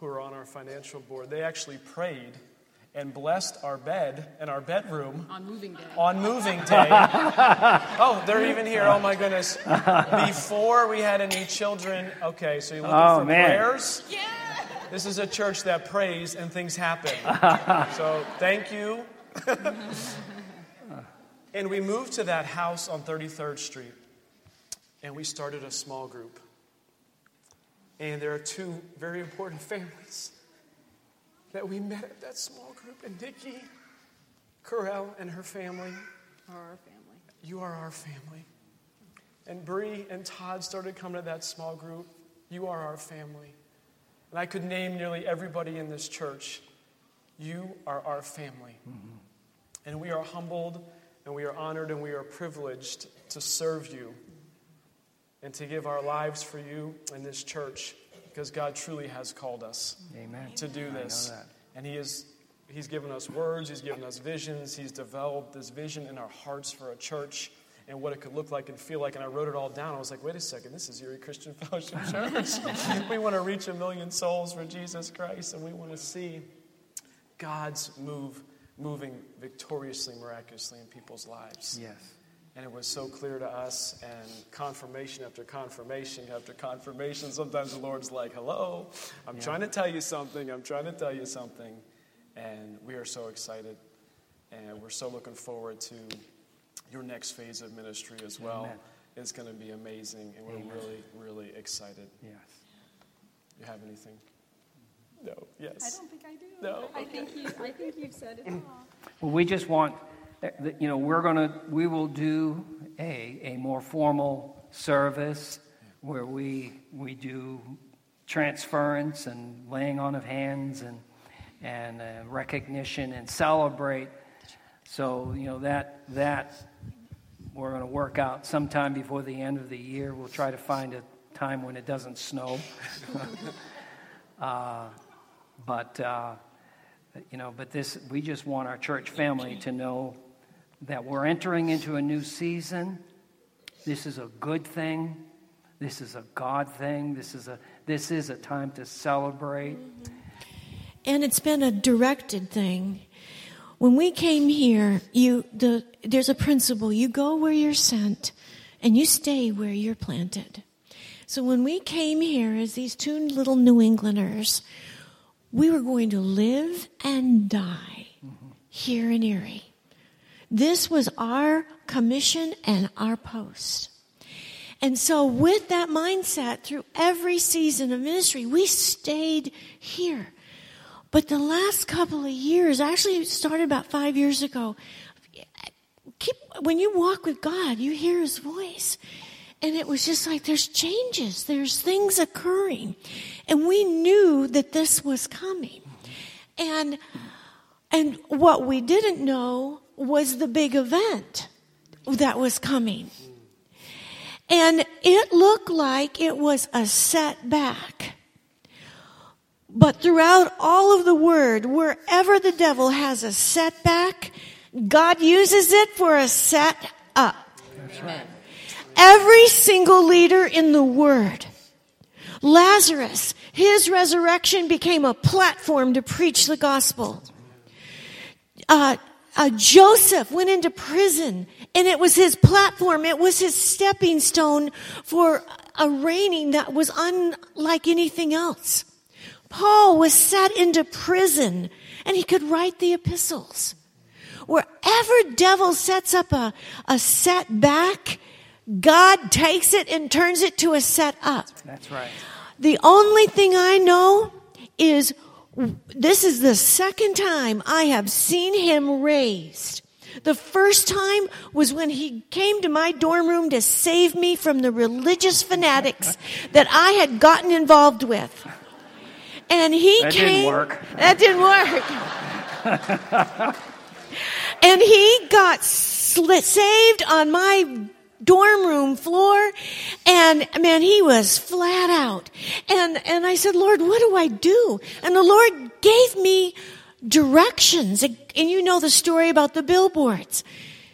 S2: who are on our financial board, they actually prayed and blessed our bed and our bedroom
S1: On moving day.
S2: on moving day. oh, they're even here. Oh my goodness. Before we had any children. Okay, so you're looking
S4: Oh,
S2: for
S4: man.
S2: prayers? Yeah. This is a church that prays and things happen. so thank you. and we moved to that house on 33rd Street and we started a small group. And there are two very important families that we met at that small group. And Nikki Correll and her family.
S1: Or our family.
S2: You are our family. And Bree and Todd started coming to that small group. You are our family. And I could name nearly everybody in this church. You are our family. Mm-hmm. And we are humbled and we are honored and we are privileged to serve you and to give our lives for you in this church because God truly has called us
S4: Amen.
S2: to do this.
S4: that.
S2: And He is He's given us words, He's given us visions, He's developed this vision in our hearts for a church and what it could look like and feel like. And I wrote it all down. I was like, wait a second, this is Erie Christian Fellowship Church. we want to reach a million souls for Jesus Christ, and we want to see God's move moving victoriously, miraculously in people's lives.
S4: Yes.
S2: And it was so clear to us, and confirmation after confirmation after confirmation. Sometimes the Lord's like, Hello, I'm trying to tell you something, I'm trying to tell you something. And we are so excited, and we're so looking forward to your next phase of ministry as well.
S4: Amen.
S2: It's going to be amazing, and we're really, really excited.
S4: Yes.
S2: You have anything? No, yes.
S1: I don't think I do.
S2: No,
S1: I think you. I think you've said it all.
S4: Well, we just want, that, you know, we're going to, we will do a, a more formal service where we, we do transference and laying on of hands and, and uh, recognition and celebrate. So, you know, that, that we're going to work out sometime before the end of the year. We'll try to find a time when it doesn't snow. uh, but, uh, you know, but this, we just want our church family to know that we're entering into a new season. This is a good thing. This is a God thing. This is a, this is a time to celebrate.
S3: And it's been a directed thing. When we came here, you the there's a principle. You go where you're sent and you stay where you're planted. So when we came here as these two little New Englanders, we were going to live and die mm-hmm. here in Erie. This was our commission and our post. And so, with that mindset, through every season of ministry, we stayed here. But the last couple of years, actually, started about five years ago. Keep, when you walk with God, you hear His voice. And it was just like there's changes, there's things occurring. And we knew that this was coming. And, and what we didn't know was the big event that was coming. And it looked like it was a setback. But throughout all of the word, wherever the devil has a setback, God uses it for a set up. Every single leader in the word. Lazarus, his resurrection became a platform to preach the gospel. Uh, uh, Joseph went into prison and it was his platform. It was his stepping stone for a reigning that was unlike anything else. Paul was set into prison and he could write the epistles. Wherever devil sets up a, a setback, God takes it and turns it to a set up.
S4: That's right.
S3: The only thing I know is this is the second time I have seen him raised The first time was when he came to my dorm room to save me from the religious fanatics that I had gotten involved with. And he
S4: That
S3: came.
S4: didn't work.
S3: That didn't work. and he got sli- saved on my dorm room floor and man he was flat out. And and I said Lord what do I do? And the Lord gave me directions. And you know the story about the billboards.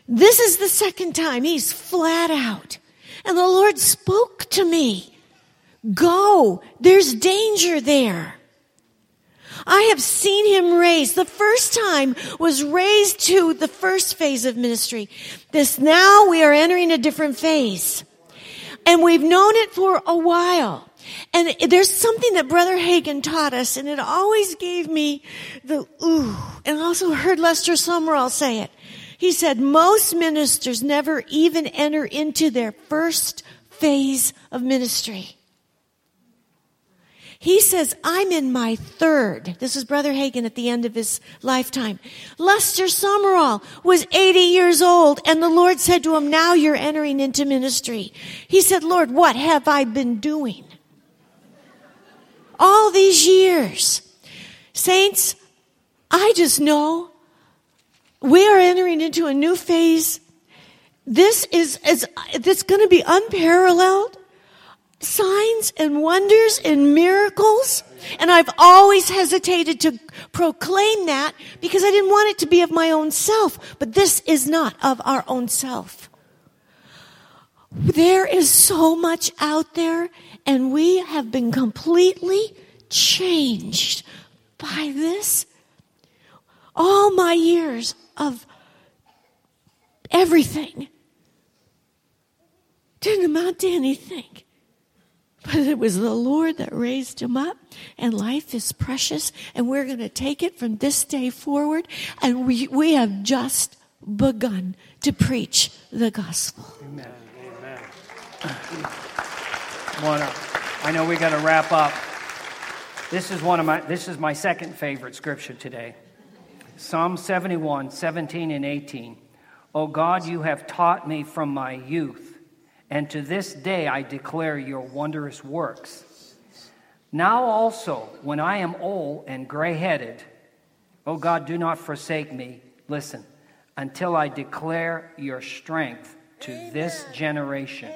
S3: This is the second time. He's flat out. And the Lord spoke to me. Go. There's danger there. I have seen him raised. The first time was raised to the first phase of ministry. This now we are entering a different phase. And we've known it for a while. And there's something that Brother Hagin taught us, and it always gave me the ooh. And I also heard Lester Sumrall say it. He said, most ministers never even enter into their first phase of ministry. He says, I'm in my third. This is Brother Hagin at the end of his lifetime. Lester Sumrall was 80 years old and the Lord said to him, now you're entering into ministry. He said, Lord, what have I been doing? All these years. Saints, I just know we are entering into a new phase. This is, is it's going to be unparalleled signs and wonders and miracles. And I've always hesitated to proclaim that because I didn't want it to be of my own self. But this is not of our own self. There is so much out there and we have been completely changed by this. All my years of everything didn't amount to anything. But it was the Lord that raised him up, and life is precious, and we're going to take it from this day forward, and we, we have just begun to preach the gospel.
S4: Amen. Amen. Wanna- I know we got to wrap up. This is one of my. This is my second favorite scripture today. Psalm 71, 17 and 18. O God, you have taught me from my youth, and to this day I declare your wondrous works. Now also, when I am old and gray headed, O God, do not forsake me. Listen, until I declare your strength to this generation,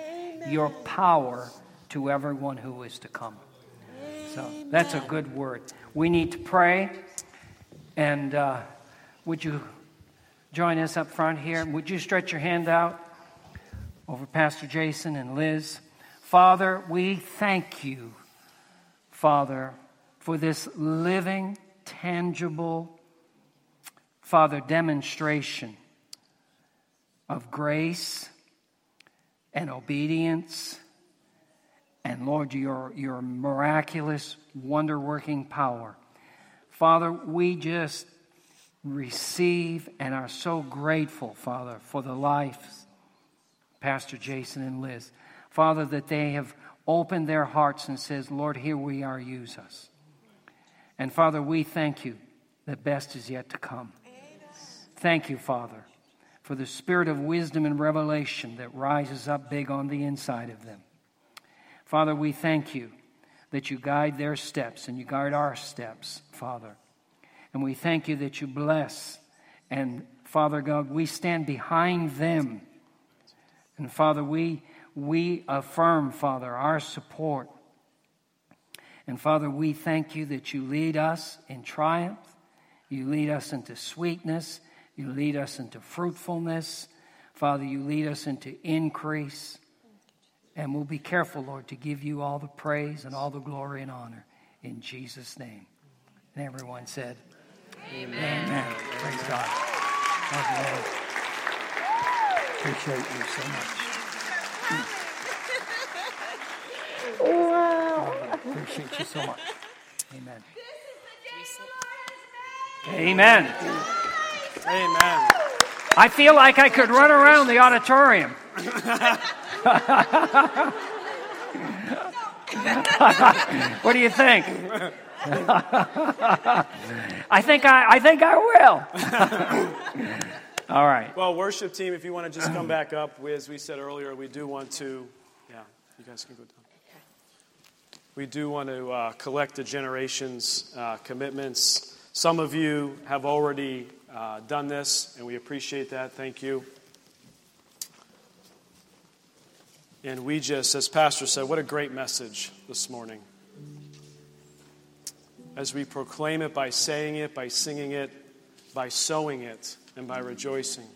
S4: your power to everyone who is to come. So that's a good word. We need to pray. And uh, would you join us up front here? Would you stretch your hand out over Pastor Jason and Liz? Father, we thank you, Father, for this living, tangible, Father, demonstration of grace and obedience. And Lord, your, your miraculous, wonder working power. Father, we just receive and are so grateful, Father, for the lives, Pastor Jason and Liz. Father, that they have opened their hearts and says, Lord, here we are, use us. And Father, we thank you that best is yet to come. Thank you, Father, for the spirit of wisdom and revelation that rises up big on the inside of them. Father, we thank you that you guide their steps and you guide our steps, Father. And we thank you that you bless. And Father God, we stand behind them. And Father, we, we affirm, Father, our support. And Father, we thank you that you lead us in triumph. You lead us into sweetness. You lead us into fruitfulness. Father, you lead us into increase. And we'll be careful, Lord, to give you all the praise and all the glory and honor in Jesus' name. And everyone said, Amen. Amen. Praise God. Love. Appreciate you so much. Wow. Appreciate you so much. Amen. Amen.
S2: Amen.
S4: I feel like I could run around the auditorium. what do you think? I think I, I think I will. All right.
S2: Well, worship team, if you want to just come back up, we- as we said earlier, we do want to, yeah, you guys can go down. We do want to uh, collect the generations' uh, commitments. Some of you have already uh, done this, and we appreciate that. Thank you. And we just, as Pastor said, what a great message this morning. As we proclaim it by saying it, by singing it, by sowing it, and by rejoicing.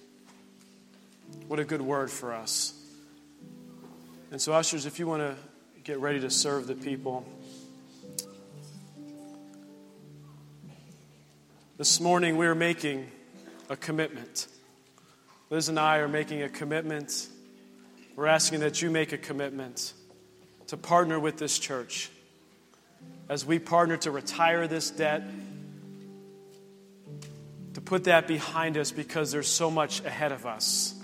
S2: What a good word for us. And so, ushers, if you want to get ready to serve the people. This morning, we are making a commitment. Liz and I are making a commitment. We're asking that you make a commitment to partner with this church as we partner to retire this debt, to put that behind us because there's so much ahead of us.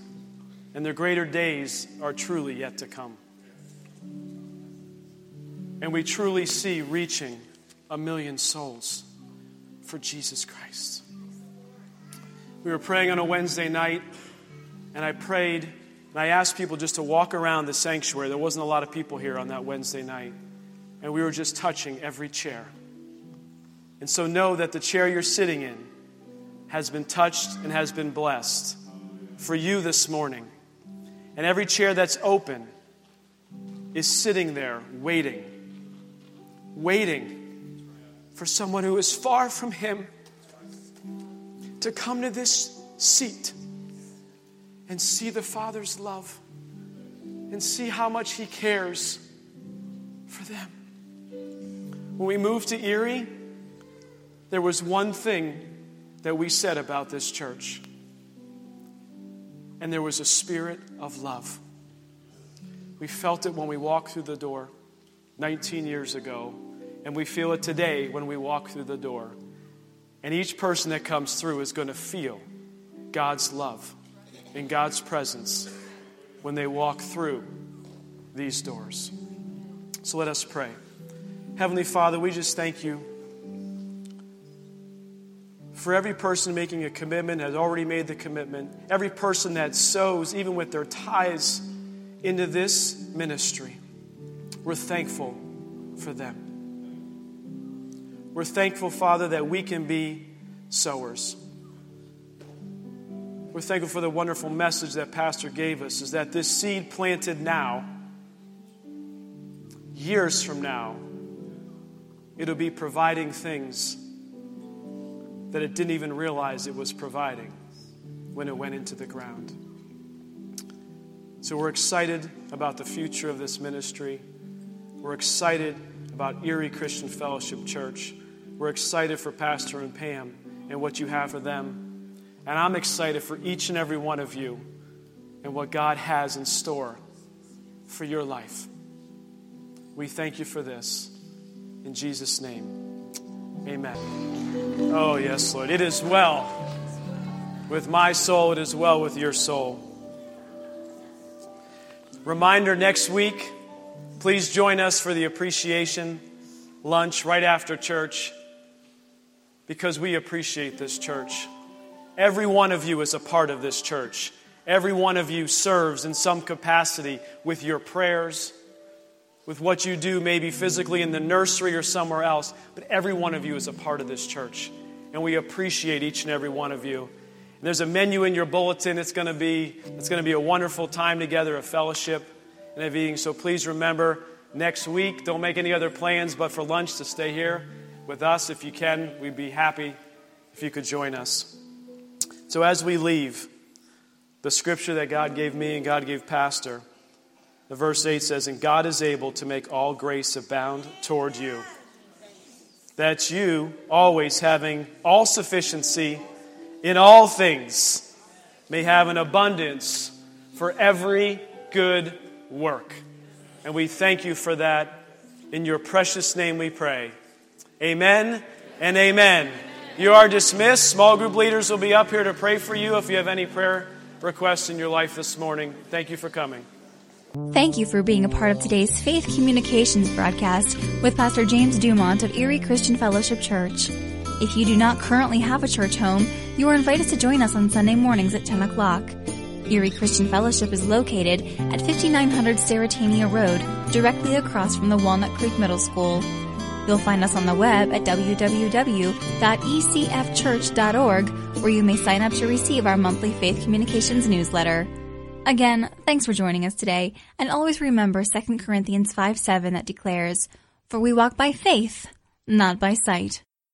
S2: And the greater days are truly yet to come. And we truly see reaching a million souls for Jesus Christ. We were praying on a Wednesday night, and I prayed, and I asked people just to walk around the sanctuary. There wasn't a lot of people here on that Wednesday night, and we were just touching every chair. And so know that the chair you're sitting in has been touched and has been blessed for you this morning. And every chair that's open is sitting there waiting, waiting for someone who is far from Him to come to this seat and see the Father's love and see how much He cares for them. When we moved to Erie, there was one thing that we said about this church, and there was a spirit of love. We felt it when we walked through the door 19 years ago, and we feel it today when we walk through the door. And each person that comes through is going to feel God's love and God's presence when they walk through these doors. So let us pray. Heavenly Father, we just thank you for every person making a commitment, has already made the commitment, every person that sows, even with their tithes, into this ministry. We're thankful for them. We're thankful, Father, that we can be sowers. We're thankful for the wonderful message that Pastor gave us is that this seed planted now, years from now, it'll be providing things that it didn't even realize it was providing when it went into the ground. So we're excited about the future of this ministry. We're excited about Erie Christian Fellowship Church. We're excited for Pastor and Pam and what you have for them. And I'm excited for each and every one of you and what God has in store for your life. We thank you for this. In Jesus' name, amen. Oh, yes, Lord. It is well with my soul, it is well with your soul. Reminder next week, please join us for the appreciation lunch right after church because we appreciate this church. Every one of you is a part of this church. Every one of you serves in some capacity with your prayers, with what you do, maybe physically in the nursery or somewhere else, but every one of you is a part of this church. And we appreciate each and every one of you. And there's a menu in your bulletin. It's going to be it's going to be a wonderful time together, a fellowship and a meeting. So please remember next week, don't make any other plans but for lunch to stay here with us if you can. We'd be happy if you could join us. So as we leave, the scripture that God gave me and God gave Pastor, the verse 8 says, And God is able to make all grace abound toward you, that you, always having all sufficiency in all things, may have an abundance for every good work. And we thank you for that. In your precious name we pray. Amen and amen. You are dismissed. Small group leaders will be up here to pray for you if you have any prayer requests in your life this morning. Thank you for coming.
S5: Thank you for being a part of today's Faith Communications broadcast with Pastor James Dumont of Erie Christian Fellowship Church. If you do not currently have a church home, you are invited to join us on Sunday mornings at 10 o'clock. Erie Christian Fellowship is located at 5900 Sterrettania Road, directly across from the Walnut Creek Middle School. You'll find us on the web at www.ecfchurch.org, where you may sign up to receive our monthly Faith Communications newsletter. Again, thanks for joining us today, and always remember 2 Corinthians 5 7 that declares, For we walk by faith, not by sight.